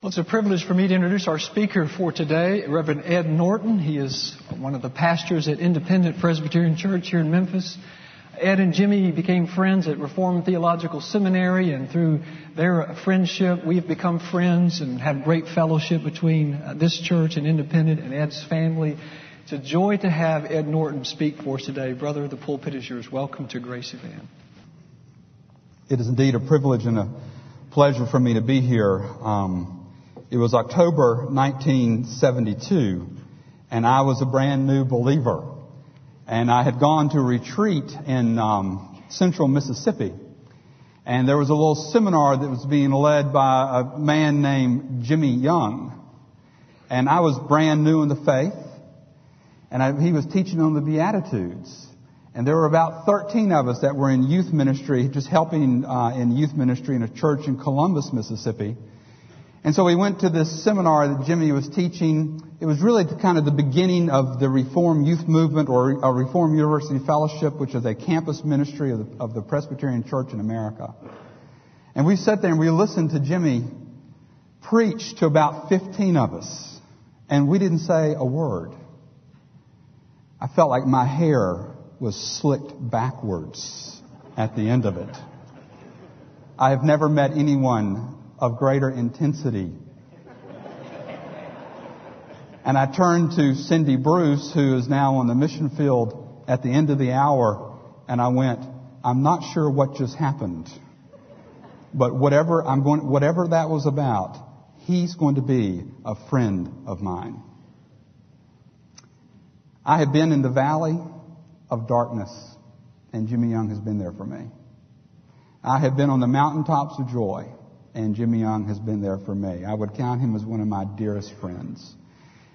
Well, it's a privilege for me to introduce our speaker for today, Reverend Ed Norton. He is one of the pastors at Independent Presbyterian Church here in Memphis. Ed and Jimmy became friends at Reformed Theological Seminary, and through their friendship, we've become friends and have great fellowship between uh, this church and Independent and Ed's family. It's a joy to have Ed Norton speak for us today. Brother, the pulpit is yours. Welcome to Grace Event. It is indeed a privilege and a pleasure for me to be here. Um, it was October 1972, and I was a brand new believer. And I had gone to a retreat in um, central Mississippi. And there was a little seminar that was being led by a man named Jimmy Young. And I was brand new in the faith. And I, he was teaching on the Beatitudes. And there were about 13 of us that were in youth ministry, just helping uh, in youth ministry in a church in Columbus, Mississippi. And so we went to this seminar that Jimmy was teaching. It was really kind of the beginning of the Reform Youth Movement or a Reform University Fellowship, which is a campus ministry of the, of the Presbyterian Church in America. And we sat there and we listened to Jimmy preach to about 15 of us. And we didn't say a word. I felt like my hair was slicked backwards at the end of it. I have never met anyone of greater intensity. And I turned to Cindy Bruce, who is now on the mission field at the end of the hour, and I went, I'm not sure what just happened. But whatever I'm going, whatever that was about, he's going to be a friend of mine. I have been in the valley of darkness, and Jimmy Young has been there for me. I have been on the mountaintops of joy, and Jimmy Young has been there for me. I would count him as one of my dearest friends.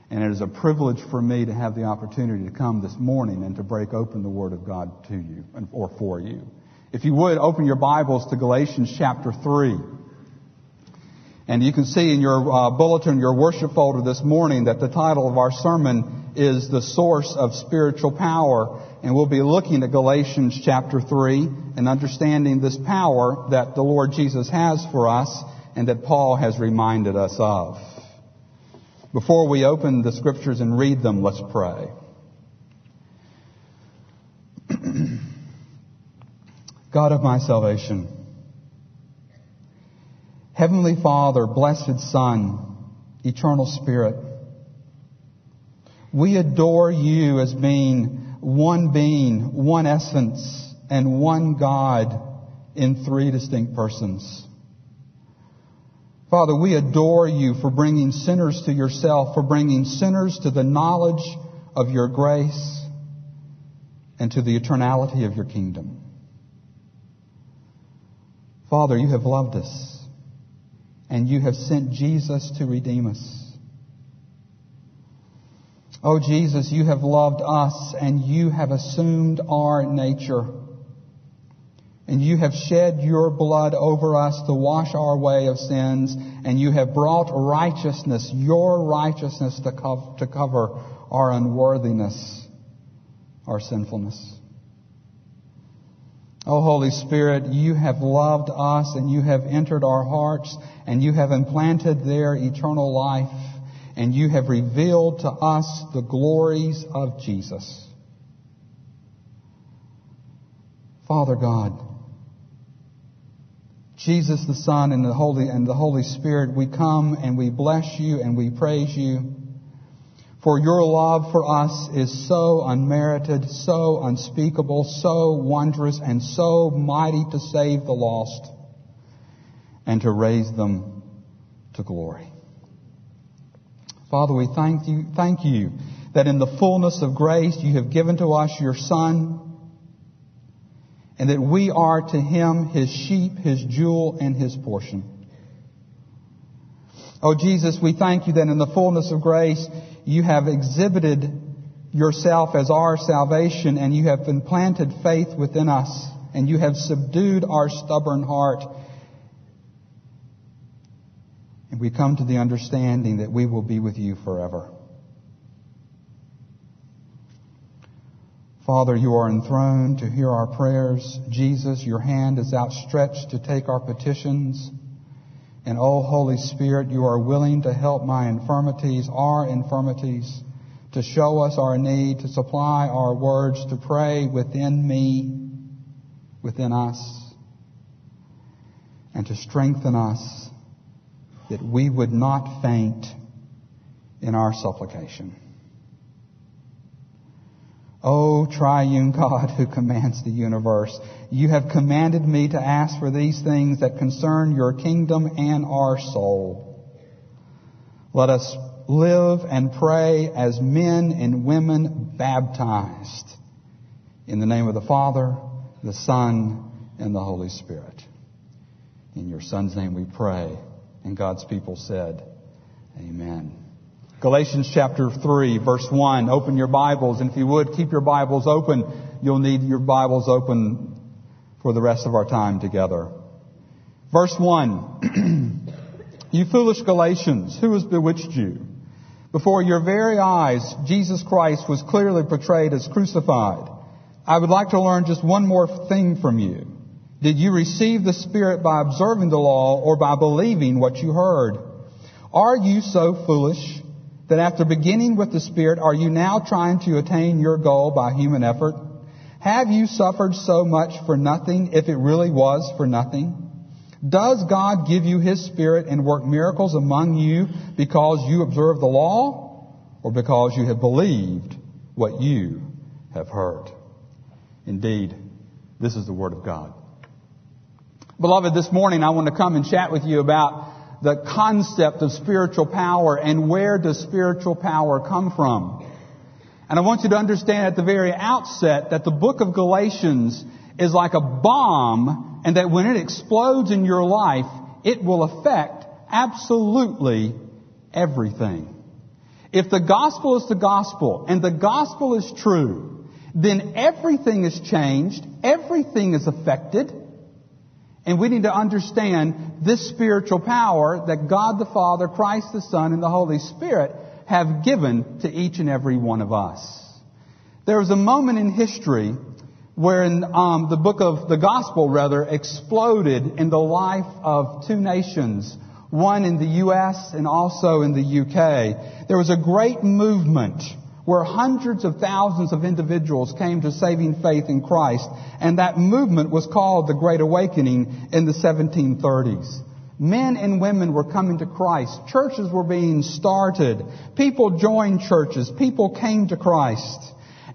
And it is a privilege for me to have the opportunity to come this morning and to break open the Word of God to you or for you. If you would, open your Bibles to Galatians chapter 3. And you can see in your uh, bulletin, your worship folder this morning, that the title of our sermon is The Source of Spiritual Power. And we'll be looking at Galatians chapter 3 and understanding this power that the Lord Jesus has for us and that Paul has reminded us of. Before we open the scriptures and read them, let's pray. God of my salvation, Heavenly Father, blessed Son, eternal Spirit, we adore you as being one being, one essence, and one God in three distinct persons. Father, we adore you for bringing sinners to yourself, for bringing sinners to the knowledge of your grace and to the eternality of your kingdom. Father, you have loved us and you have sent Jesus to redeem us. Oh Jesus, you have loved us and you have assumed our nature. And you have shed your blood over us to wash our way of sins, and you have brought righteousness, your righteousness to, co- to cover our unworthiness, our sinfulness. Oh Holy Spirit, you have loved us and you have entered our hearts and you have implanted there eternal life and you have revealed to us the glories of Jesus. Father God, Jesus the Son and the Holy and the Holy Spirit, we come and we bless you and we praise you. For your love for us is so unmerited, so unspeakable, so wondrous, and so mighty to save the lost and to raise them to glory. Father, we thank you, thank you that in the fullness of grace you have given to us your Son, and that we are to him his sheep, his jewel, and his portion. Oh Jesus, we thank you that in the fullness of grace you have exhibited yourself as our salvation and you have implanted faith within us and you have subdued our stubborn heart and we come to the understanding that we will be with you forever. Father, you are enthroned to hear our prayers. Jesus, your hand is outstretched to take our petitions. And O Holy Spirit, you are willing to help my infirmities, our infirmities, to show us our need, to supply our words, to pray within me, within us, and to strengthen us that we would not faint in our supplication. O triune God who commands the universe, you have commanded me to ask for these things that concern your kingdom and our soul. Let us live and pray as men and women baptized in the name of the Father, the Son, and the Holy Spirit. In your Son's name we pray. And God's people said, Amen. Galatians chapter 3, verse 1. Open your Bibles, and if you would, keep your Bibles open. You'll need your Bibles open for the rest of our time together. Verse 1. you foolish Galatians, who has bewitched you? Before your very eyes, Jesus Christ was clearly portrayed as crucified. I would like to learn just one more thing from you. Did you receive the Spirit by observing the law or by believing what you heard? Are you so foolish? that after beginning with the Spirit, are you now trying to attain your goal by human effort? Have you suffered so much for nothing if it really was for nothing? Does God give you His Spirit and work miracles among you because you observe the law or because you have believed what you have heard? Indeed, this is the Word of God. Beloved, this morning I want to come and chat with you about the concept of spiritual power and where does spiritual power come from. And I want you to understand at the very outset that the book of Galatians is like a bomb and that when it explodes in your life, it will affect absolutely everything. If the gospel is the gospel and the gospel is true, then everything is changed, everything is affected, and we need to understand this spiritual power that God the Father, Christ the Son, and the Holy Spirit have given to each and every one of us. There was a moment in history wherein um, the book of the gospel, rather, exploded in the life of two nations, one in the U.S. and also in the U.K. There was a great movement where hundreds of thousands of individuals came to saving faith in Christ, and that movement was called the Great Awakening in the 1730s. Men and women were coming to Christ. Churches were being started. People joined churches. People came to Christ.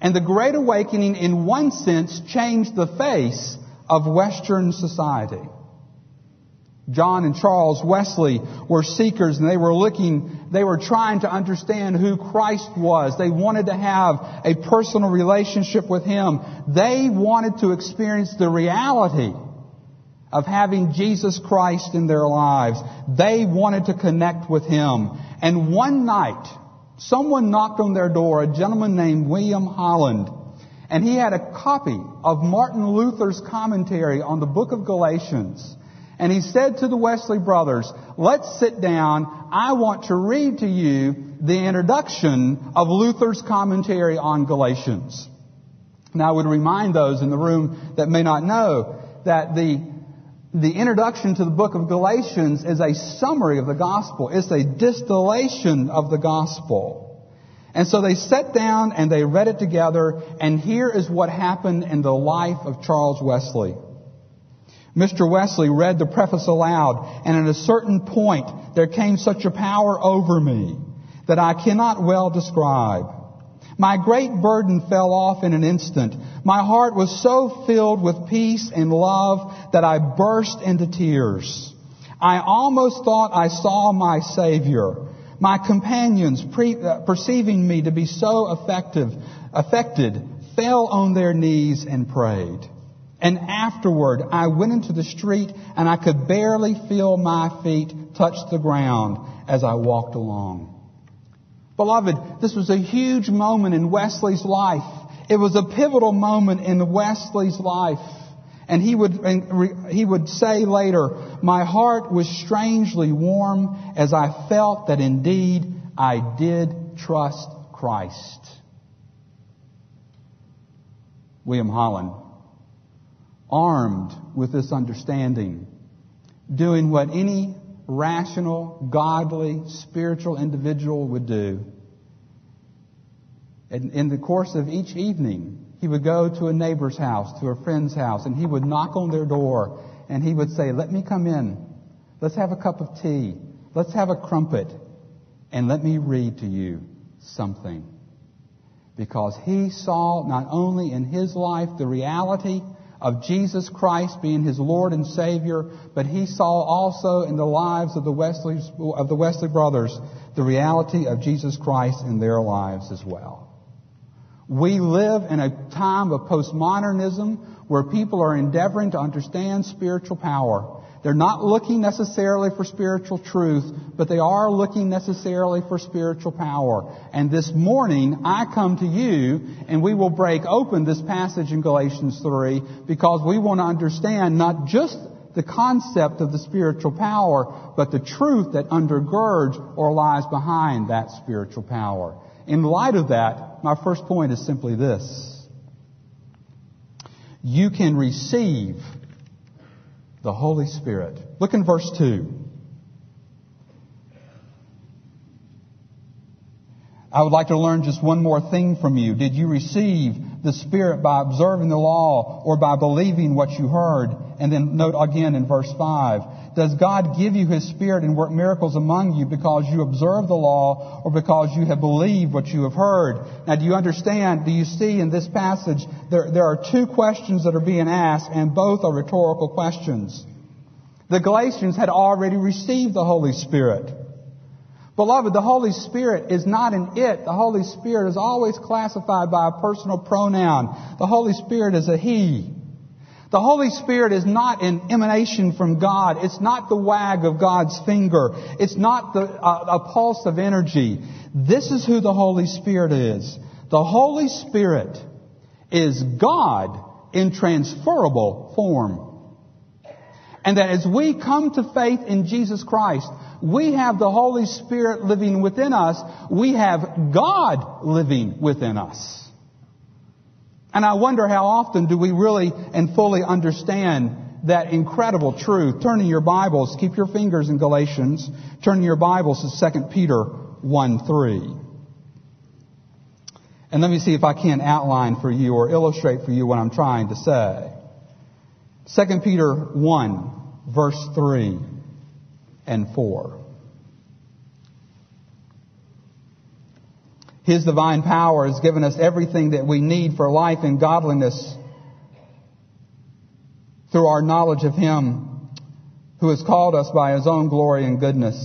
And the Great Awakening, in one sense, changed the face of Western society. John and Charles Wesley were seekers and they were looking, they were trying to understand who Christ was. They wanted to have a personal relationship with Him. They wanted to experience the reality of having Jesus Christ in their lives. They wanted to connect with Him. And one night, someone knocked on their door, a gentleman named William Holland, and he had a copy of Martin Luther's commentary on the book of Galatians. And he said to the Wesley brothers, let's sit down. I want to read to you the introduction of Luther's commentary on Galatians. Now I would remind those in the room that may not know that the, the introduction to the book of Galatians is a summary of the gospel. It's a distillation of the gospel. And so they sat down and they read it together, and here is what happened in the life of Charles Wesley. Mr. Wesley read the preface aloud, and at a certain point there came such a power over me that I cannot well describe. My great burden fell off in an instant. My heart was so filled with peace and love that I burst into tears. I almost thought I saw my Savior. My companions, pre- uh, perceiving me to be so effective, affected, fell on their knees and prayed. And afterward, I went into the street and I could barely feel my feet touch the ground as I walked along. Beloved, this was a huge moment in Wesley's life. It was a pivotal moment in Wesley's life. And he would, he would say later, my heart was strangely warm as I felt that indeed I did trust Christ. William Holland armed with this understanding, doing what any rational, godly, spiritual individual would do. And in the course of each evening, he would go to a neighbor's house, to a friend's house, and he would knock on their door and he would say, let me come in. Let's have a cup of tea. Let's have a crumpet and let me read to you something. Because he saw not only in his life the reality of Jesus Christ being his Lord and Savior, but he saw also in the lives of the Wesley, of the Wesley brothers the reality of Jesus Christ in their lives as well. We live in a time of postmodernism where people are endeavoring to understand spiritual power. They're not looking necessarily for spiritual truth, but they are looking necessarily for spiritual power. And this morning, I come to you and we will break open this passage in Galatians 3 because we want to understand not just the concept of the spiritual power, but the truth that undergirds or lies behind that spiritual power. In light of that, my first point is simply this. You can receive the Holy Spirit. Look in verse 2. I would like to learn just one more thing from you. Did you receive the Spirit by observing the law or by believing what you heard? And then note again in verse 5. Does God give you His Spirit and work miracles among you because you observe the law or because you have believed what you have heard? Now do you understand, do you see in this passage, there, there are two questions that are being asked and both are rhetorical questions. The Galatians had already received the Holy Spirit. Beloved, the Holy Spirit is not an it. The Holy Spirit is always classified by a personal pronoun. The Holy Spirit is a He. The Holy Spirit is not an emanation from God. It's not the wag of God's finger. It's not the, uh, a pulse of energy. This is who the Holy Spirit is. The Holy Spirit is God in transferable form. And that as we come to faith in Jesus Christ, we have the Holy Spirit living within us. We have God living within us. And I wonder how often do we really and fully understand that incredible truth. Turn in your Bibles, keep your fingers in Galatians. Turn in your Bibles to 2 Peter 1 3. And let me see if I can outline for you or illustrate for you what I'm trying to say. 2 Peter 1 verse 3 and 4. His divine power has given us everything that we need for life and godliness through our knowledge of Him who has called us by His own glory and goodness.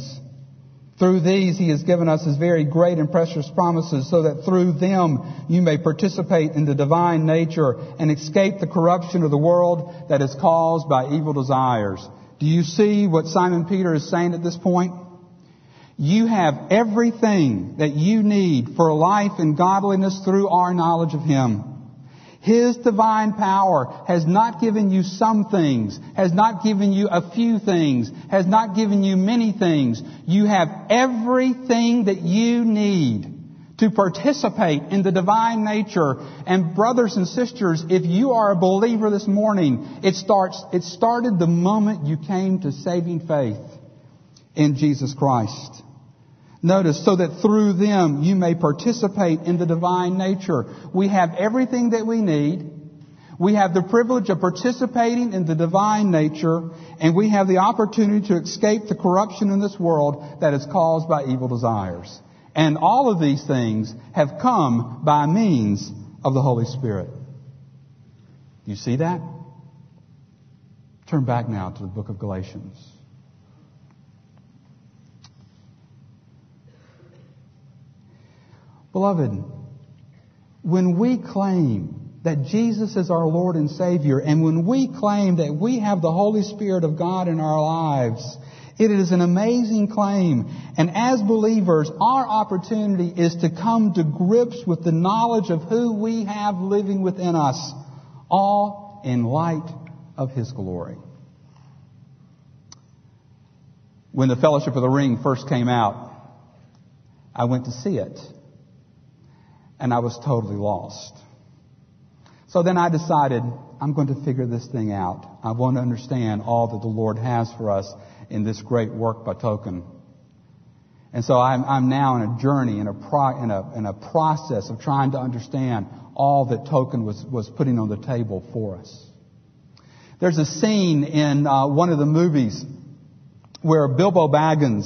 Through these He has given us His very great and precious promises so that through them you may participate in the divine nature and escape the corruption of the world that is caused by evil desires. Do you see what Simon Peter is saying at this point? You have everything that you need for life and godliness through our knowledge of Him. His divine power has not given you some things, has not given you a few things, has not given you many things. You have everything that you need to participate in the divine nature. And brothers and sisters, if you are a believer this morning, it starts, it started the moment you came to saving faith in Jesus Christ. Notice, so that through them you may participate in the divine nature. We have everything that we need. We have the privilege of participating in the divine nature, and we have the opportunity to escape the corruption in this world that is caused by evil desires. And all of these things have come by means of the Holy Spirit. You see that? Turn back now to the book of Galatians. Beloved, when we claim that Jesus is our Lord and Savior, and when we claim that we have the Holy Spirit of God in our lives, it is an amazing claim. And as believers, our opportunity is to come to grips with the knowledge of who we have living within us, all in light of His glory. When the Fellowship of the Ring first came out, I went to see it and I was totally lost. So then I decided I'm going to figure this thing out. I want to understand all that the Lord has for us in this great work by Tolkien. And so I'm, I'm now in a journey, in a, pro, in, a, in a process of trying to understand all that Tolkien was, was putting on the table for us. There's a scene in uh, one of the movies where Bilbo Baggins,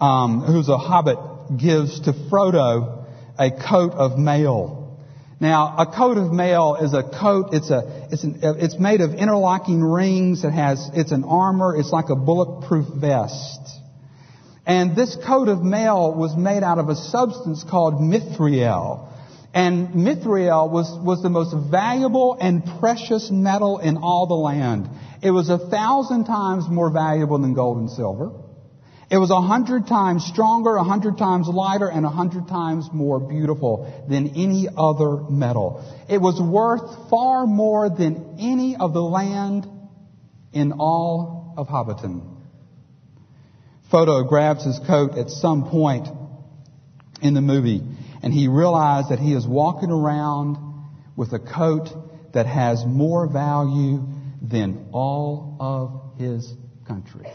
um, who's a hobbit, gives to Frodo a coat of mail. Now, a coat of mail is a coat. It's a. It's an, It's made of interlocking rings. It has. It's an armor. It's like a bulletproof vest. And this coat of mail was made out of a substance called mithril. And mithril was, was the most valuable and precious metal in all the land. It was a thousand times more valuable than gold and silver. It was a hundred times stronger, a hundred times lighter, and a hundred times more beautiful than any other metal. It was worth far more than any of the land in all of Hobbiton. Frodo grabs his coat at some point in the movie, and he realizes that he is walking around with a coat that has more value than all of his country.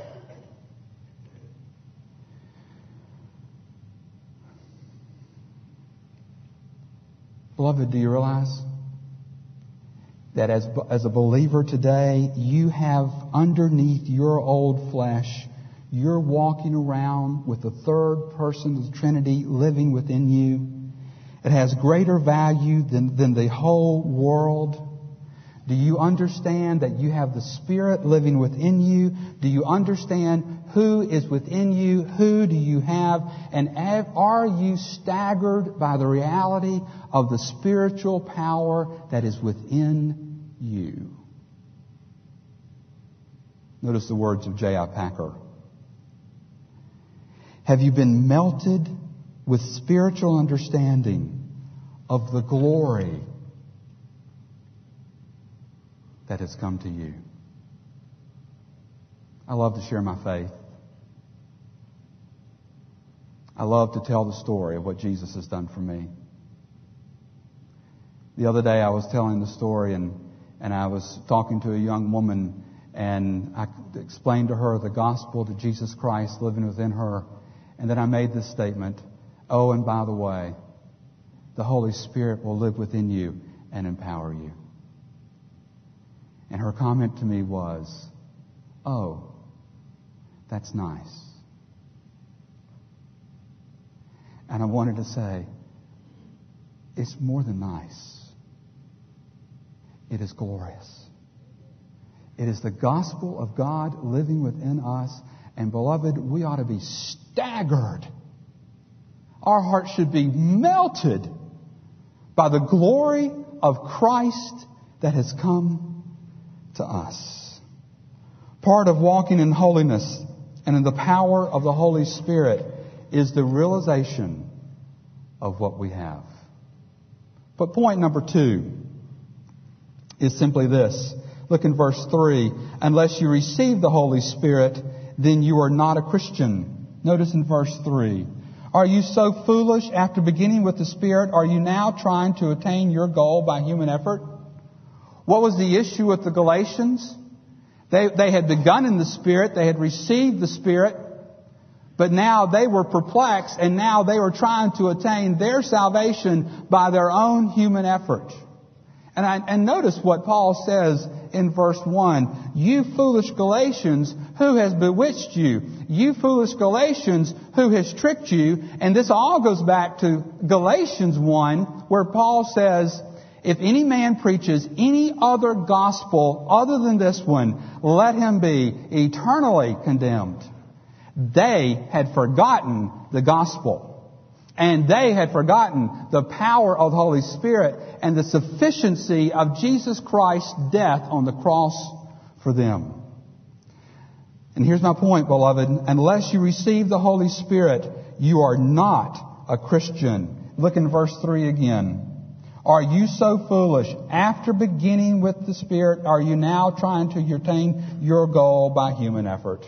Beloved, do you realize that as, as a believer today, you have underneath your old flesh you're walking around with the third person of the Trinity living within you. It has greater value than, than the whole world. Do you understand that you have the Spirit living within you? Do you understand who is within you? Who do you have? And are you staggered by the reality of the spiritual power that is within you? Notice the words of J.I. Packer. Have you been melted with spiritual understanding of the glory that has come to you? I love to share my faith. I love to tell the story of what Jesus has done for me. The other day I was telling the story and, and I was talking to a young woman and I explained to her the gospel to Jesus Christ living within her. And then I made this statement Oh, and by the way, the Holy Spirit will live within you and empower you. And her comment to me was, Oh, that's nice. And I wanted to say, it's more than nice. It is glorious. It is the gospel of God living within us. And beloved, we ought to be staggered. Our hearts should be melted by the glory of Christ that has come to us. Part of walking in holiness and in the power of the Holy Spirit is the realization of what we have. But point number two is simply this. Look in verse 3. Unless you receive the Holy Spirit, then you are not a Christian. Notice in verse 3. Are you so foolish after beginning with the Spirit? Are you now trying to attain your goal by human effort? What was the issue with the Galatians? They, they had begun in the Spirit, they had received the Spirit, but now they were perplexed and now they were trying to attain their salvation by their own human effort. And, I, and notice what Paul says in verse 1. You foolish Galatians, who has bewitched you? You foolish Galatians, who has tricked you? And this all goes back to Galatians 1, where Paul says, if any man preaches any other gospel other than this one, let him be eternally condemned. They had forgotten the gospel. And they had forgotten the power of the Holy Spirit and the sufficiency of Jesus Christ's death on the cross for them. And here's my point, beloved. Unless you receive the Holy Spirit, you are not a Christian. Look in verse 3 again. Are you so foolish? After beginning with the Spirit, are you now trying to attain your goal by human effort?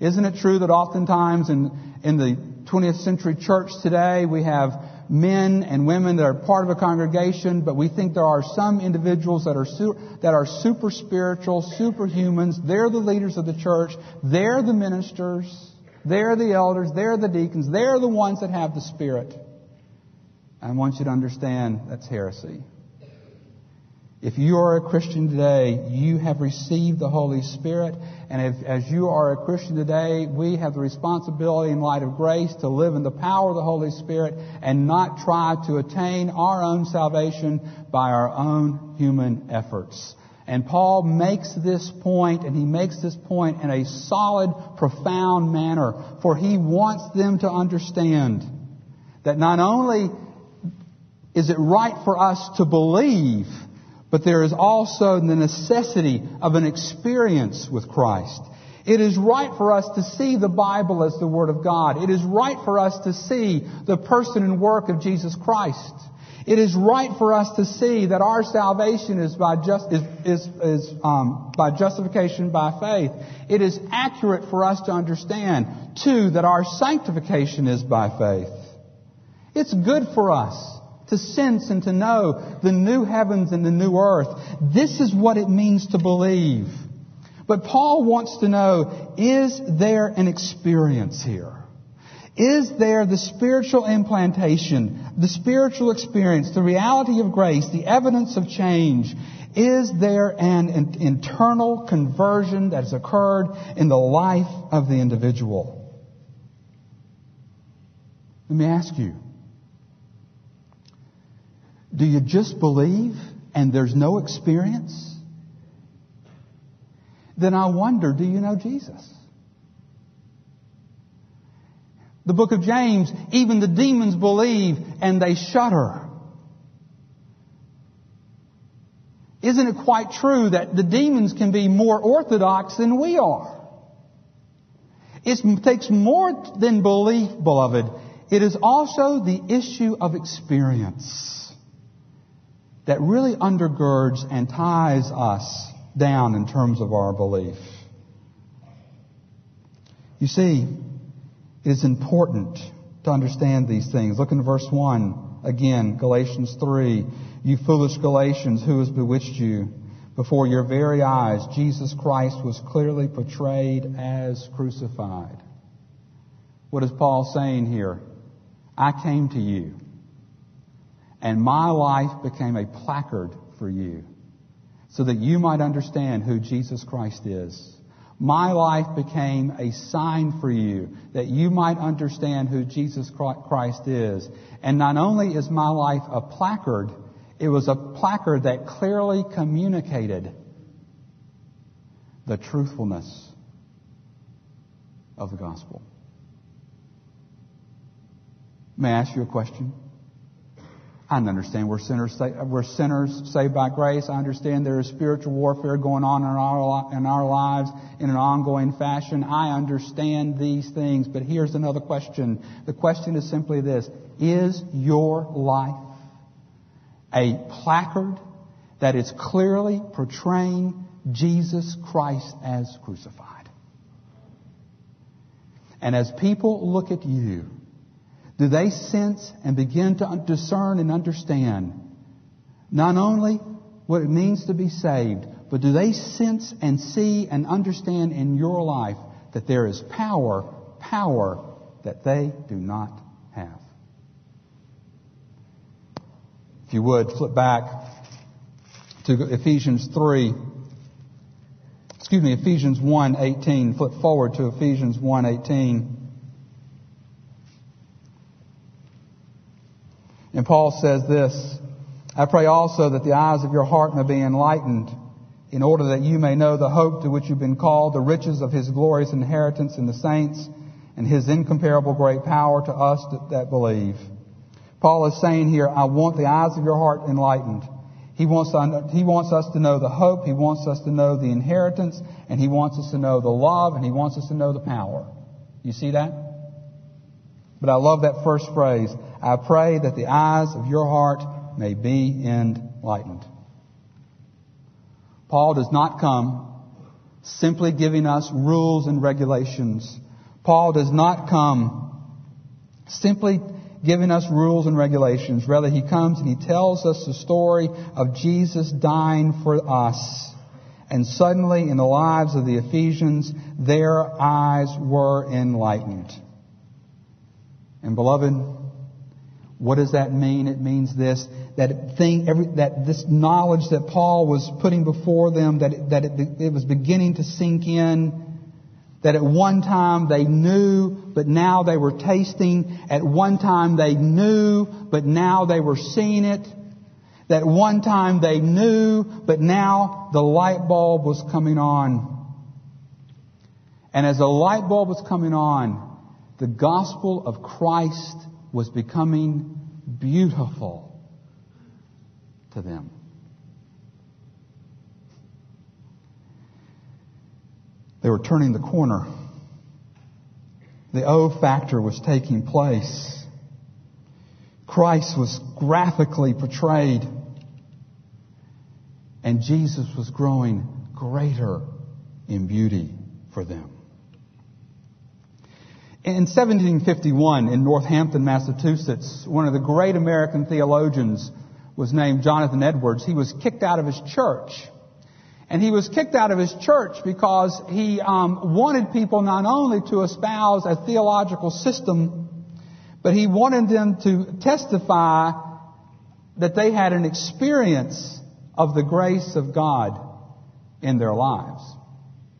Isn't it true that oftentimes in, in the 20th century church today, we have men and women that are part of a congregation, but we think there are some individuals that are, su- that are super spiritual, superhumans. They're the leaders of the church. They're the ministers. They're the elders. They're the deacons. They're the ones that have the Spirit. I want you to understand that's heresy. If you are a Christian today, you have received the Holy Spirit. And if, as you are a Christian today, we have the responsibility in light of grace to live in the power of the Holy Spirit and not try to attain our own salvation by our own human efforts. And Paul makes this point, and he makes this point in a solid, profound manner, for he wants them to understand that not only is it right for us to believe, but there is also the necessity of an experience with Christ. It is right for us to see the Bible as the Word of God. It is right for us to see the person and work of Jesus Christ. It is right for us to see that our salvation is by just is, is, is um, by justification by faith. It is accurate for us to understand too that our sanctification is by faith. It's good for us to sense and to know the new heavens and the new earth. This is what it means to believe. But Paul wants to know, is there an experience here? Is there the spiritual implantation, the spiritual experience, the reality of grace, the evidence of change? Is there an internal conversion that has occurred in the life of the individual? Let me ask you, do you just believe and there's no experience? Then I wonder, do you know Jesus? The book of James, even the demons believe and they shudder. Isn't it quite true that the demons can be more orthodox than we are? It takes more than belief, beloved. It is also the issue of experience that really undergirds and ties us down in terms of our belief. You see, it is important to understand these things. Look in verse 1 again, Galatians 3. You foolish Galatians, who has bewitched you? Before your very eyes, Jesus Christ was clearly portrayed as crucified. What is Paul saying here? I came to you and my life became a placard for you so that you might understand who Jesus Christ is. My life became a sign for you that you might understand who Jesus Christ is. And not only is my life a placard, it was a placard that clearly communicated the truthfulness of the gospel. May I ask you a question? I understand we're sinners, we're sinners saved by grace. I understand there is spiritual warfare going on in our, in our lives in an ongoing fashion. I understand these things, but here's another question. The question is simply this. Is your life a placard that is clearly portraying Jesus Christ as crucified? And as people look at you, do they sense and begin to discern and understand not only what it means to be saved, but do they sense and see and understand in your life that there is power, power that they do not have? If you would, flip back to Ephesians 3. Excuse me, Ephesians 1:18. Flip forward to Ephesians 1:18. And Paul says this, I pray also that the eyes of your heart may be enlightened in order that you may know the hope to which you've been called, the riches of his glorious inheritance in the saints, and his incomparable great power to us that, that believe. Paul is saying here, I want the eyes of your heart enlightened. He wants, he wants us to know the hope, he wants us to know the inheritance, and he wants us to know the love, and he wants us to know the power. You see that? But I love that first phrase. I pray that the eyes of your heart may be enlightened. Paul does not come simply giving us rules and regulations. Paul does not come simply giving us rules and regulations. Rather, he comes and he tells us the story of Jesus dying for us. And suddenly, in the lives of the Ephesians, their eyes were enlightened. And beloved, what does that mean? It means this, that thing, every, that this knowledge that Paul was putting before them, that, it, that it, it was beginning to sink in, that at one time they knew, but now they were tasting. At one time they knew, but now they were seeing it. That one time they knew, but now the light bulb was coming on. And as the light bulb was coming on, the gospel of Christ was becoming beautiful to them. They were turning the corner. The O factor was taking place. Christ was graphically portrayed. And Jesus was growing greater in beauty for them. In 1751, in Northampton, Massachusetts, one of the great American theologians was named Jonathan Edwards. He was kicked out of his church and he was kicked out of his church because he um, wanted people not only to espouse a theological system, but he wanted them to testify that they had an experience of the grace of God in their lives.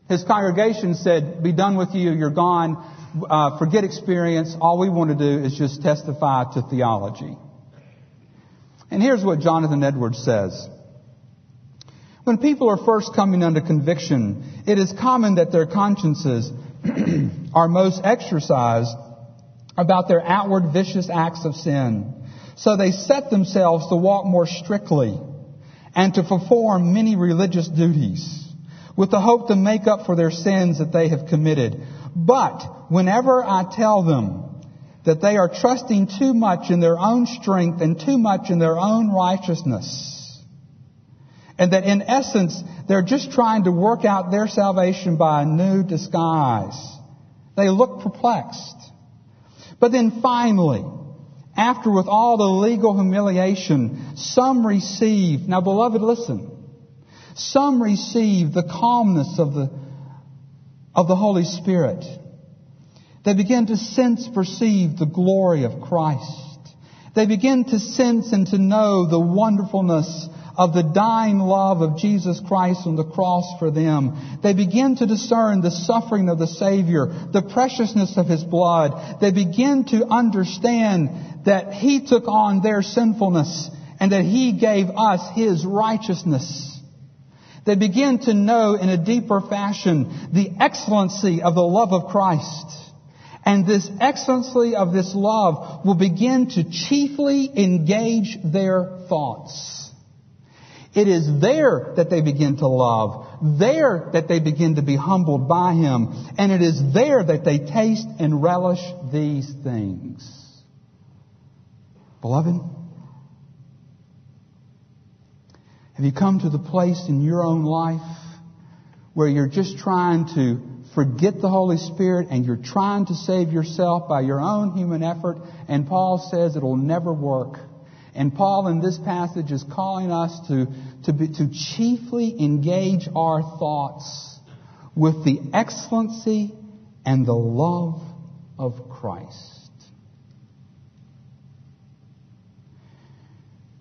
His congregation said, Be done with you, you're gone, uh, forget experience, all we want to do is just testify to theology. And here's what Jonathan Edwards says. When people are first coming under conviction, it is common that their consciences are most exercised about their outward vicious acts of sin. So they set themselves to walk more strictly and to perform many religious duties with the hope to make up for their sins that they have committed. But whenever I tell them that they are trusting too much in their own strength and too much in their own righteousness, and that in essence, they're just trying to work out their salvation by a new disguise. They look perplexed. But then finally, after with all the legal humiliation, some receive, now beloved, listen, some receive the calmness of the, of the Holy Spirit. They begin to sense, perceive the glory of Christ. They begin to sense and to know the wonderfulness of the dying love of Jesus Christ on the cross for them. They begin to discern the suffering of the Savior, the preciousness of His blood. They begin to understand that He took on their sinfulness and that He gave us His righteousness. They begin to know in a deeper fashion the excellency of the love of Christ. And this excellency of this love will begin to chiefly engage their thoughts. It is there that they begin to love, there that they begin to be humbled by Him, and it is there that they taste and relish these things. Beloved, have you come to the place in your own life where you're just trying to forget the Holy Spirit and you're trying to save yourself by your own human effort, and Paul says it'll never work. And Paul in this passage is calling us to, to, be, to chiefly engage our thoughts with the excellency and the love of Christ.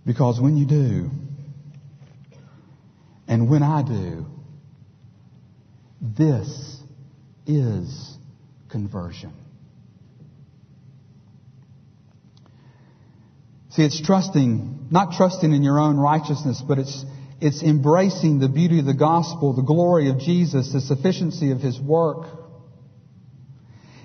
Because when you do, and when I do, this is conversion. See, it's trusting, not trusting in your own righteousness, but it's, it's embracing the beauty of the gospel, the glory of Jesus, the sufficiency of His work.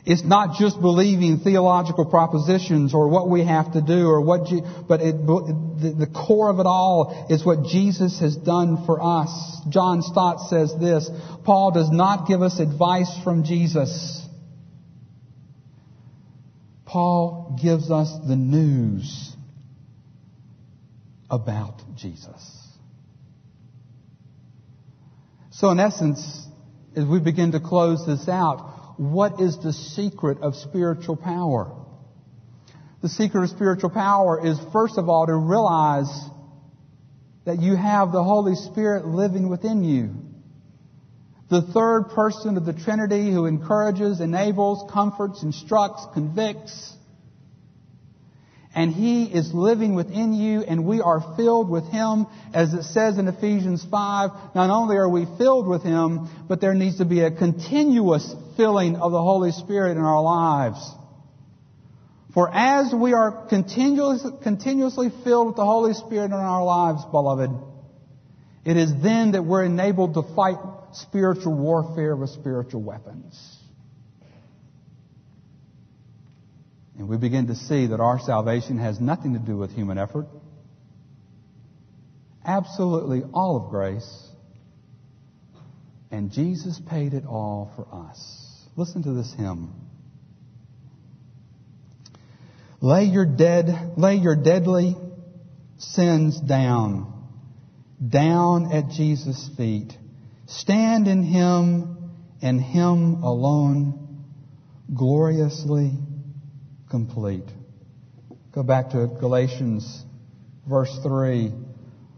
It's not just believing theological propositions or what we have to do or what, but it, the core of it all is what Jesus has done for us. John Stott says this, Paul does not give us advice from Jesus. Paul gives us the news about Jesus. So, in essence, as we begin to close this out, what is the secret of spiritual power? The secret of spiritual power is first of all to realize that you have the Holy Spirit living within you. The third person of the Trinity who encourages, enables, comforts, instructs, convicts. And He is living within you and we are filled with Him as it says in Ephesians 5. Not only are we filled with Him, but there needs to be a continuous filling of the Holy Spirit in our lives. For as we are continuously, continuously filled with the Holy Spirit in our lives, beloved, it is then that we're enabled to fight spiritual warfare with spiritual weapons. And we begin to see that our salvation has nothing to do with human effort. Absolutely all of grace. And Jesus paid it all for us. Listen to this hymn. Lay your dead, lay your deadly sins down, down at Jesus' feet. Stand in Him and Him alone, gloriously complete. Go back to Galatians verse 3.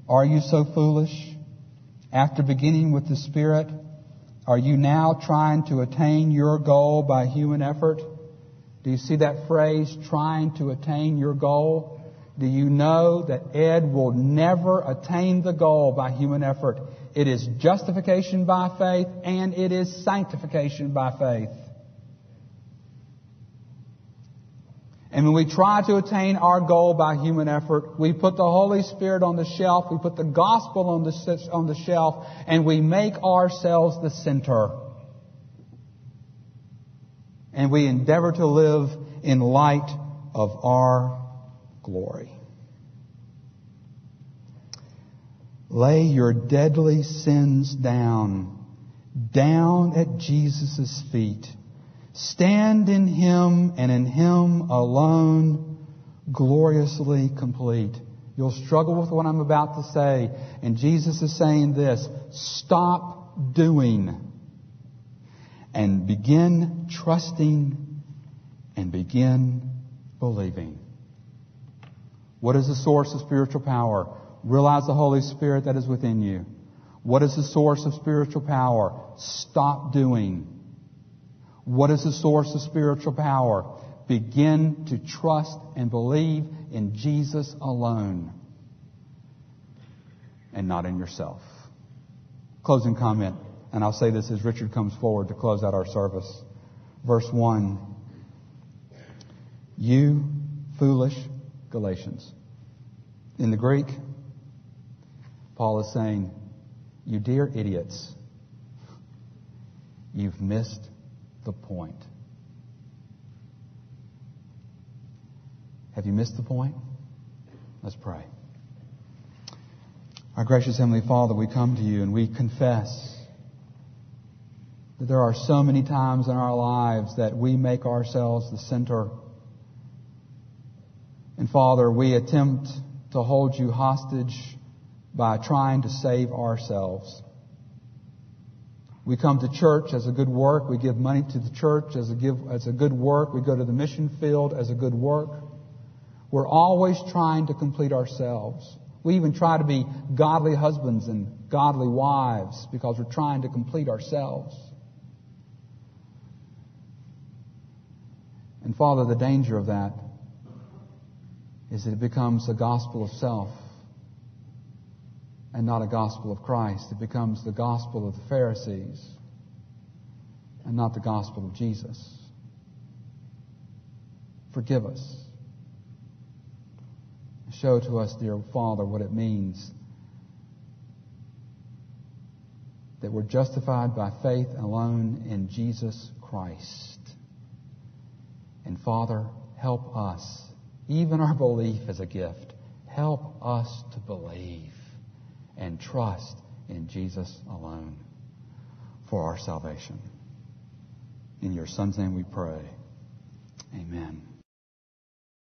Are you so foolish? After beginning with the Spirit, are you now trying to attain your goal by human effort? Do you see that phrase, trying to attain your goal? Do you know that Ed will never attain the goal by human effort? It is justification by faith and it is sanctification by faith. And when we try to attain our goal by human effort, we put the Holy Spirit on the shelf, we put the gospel on the, on the shelf, and we make ourselves the center and we endeavor to live in light of our glory. Lay your deadly sins down, down at Jesus' feet. Stand in Him and in Him alone, gloriously complete. You'll struggle with what I'm about to say, and Jesus is saying this, stop doing and begin trusting and begin believing. What is the source of spiritual power? Realize the Holy Spirit that is within you. What is the source of spiritual power? Stop doing. What is the source of spiritual power? Begin to trust and believe in Jesus alone and not in yourself. Closing comment. And I'll say this as Richard comes forward to close out our service. Verse 1. You foolish Galatians. In the Greek, Paul is saying, You dear idiots, you've missed the point. Have you missed the point? Let's pray. Our gracious Heavenly Father, we come to you and we confess that there are so many times in our lives that we make ourselves the center. And Father, we attempt to hold you hostage by trying to save ourselves. We come to church as a good work. We give money to the church as a, give, as a good work. We go to the mission field as a good work. We're always trying to complete ourselves. We even try to be godly husbands and godly wives because we're trying to complete ourselves. And Father, the danger of that is that it becomes a gospel of self and not a gospel of Christ. It becomes the gospel of the Pharisees and not the gospel of Jesus. Forgive us. Show to us, dear Father, what it means that we're justified by faith alone in Jesus Christ. And Father, help us. Even our belief is a gift. Help us to believe and trust in Jesus alone for our salvation. In your Son's name we pray. Amen.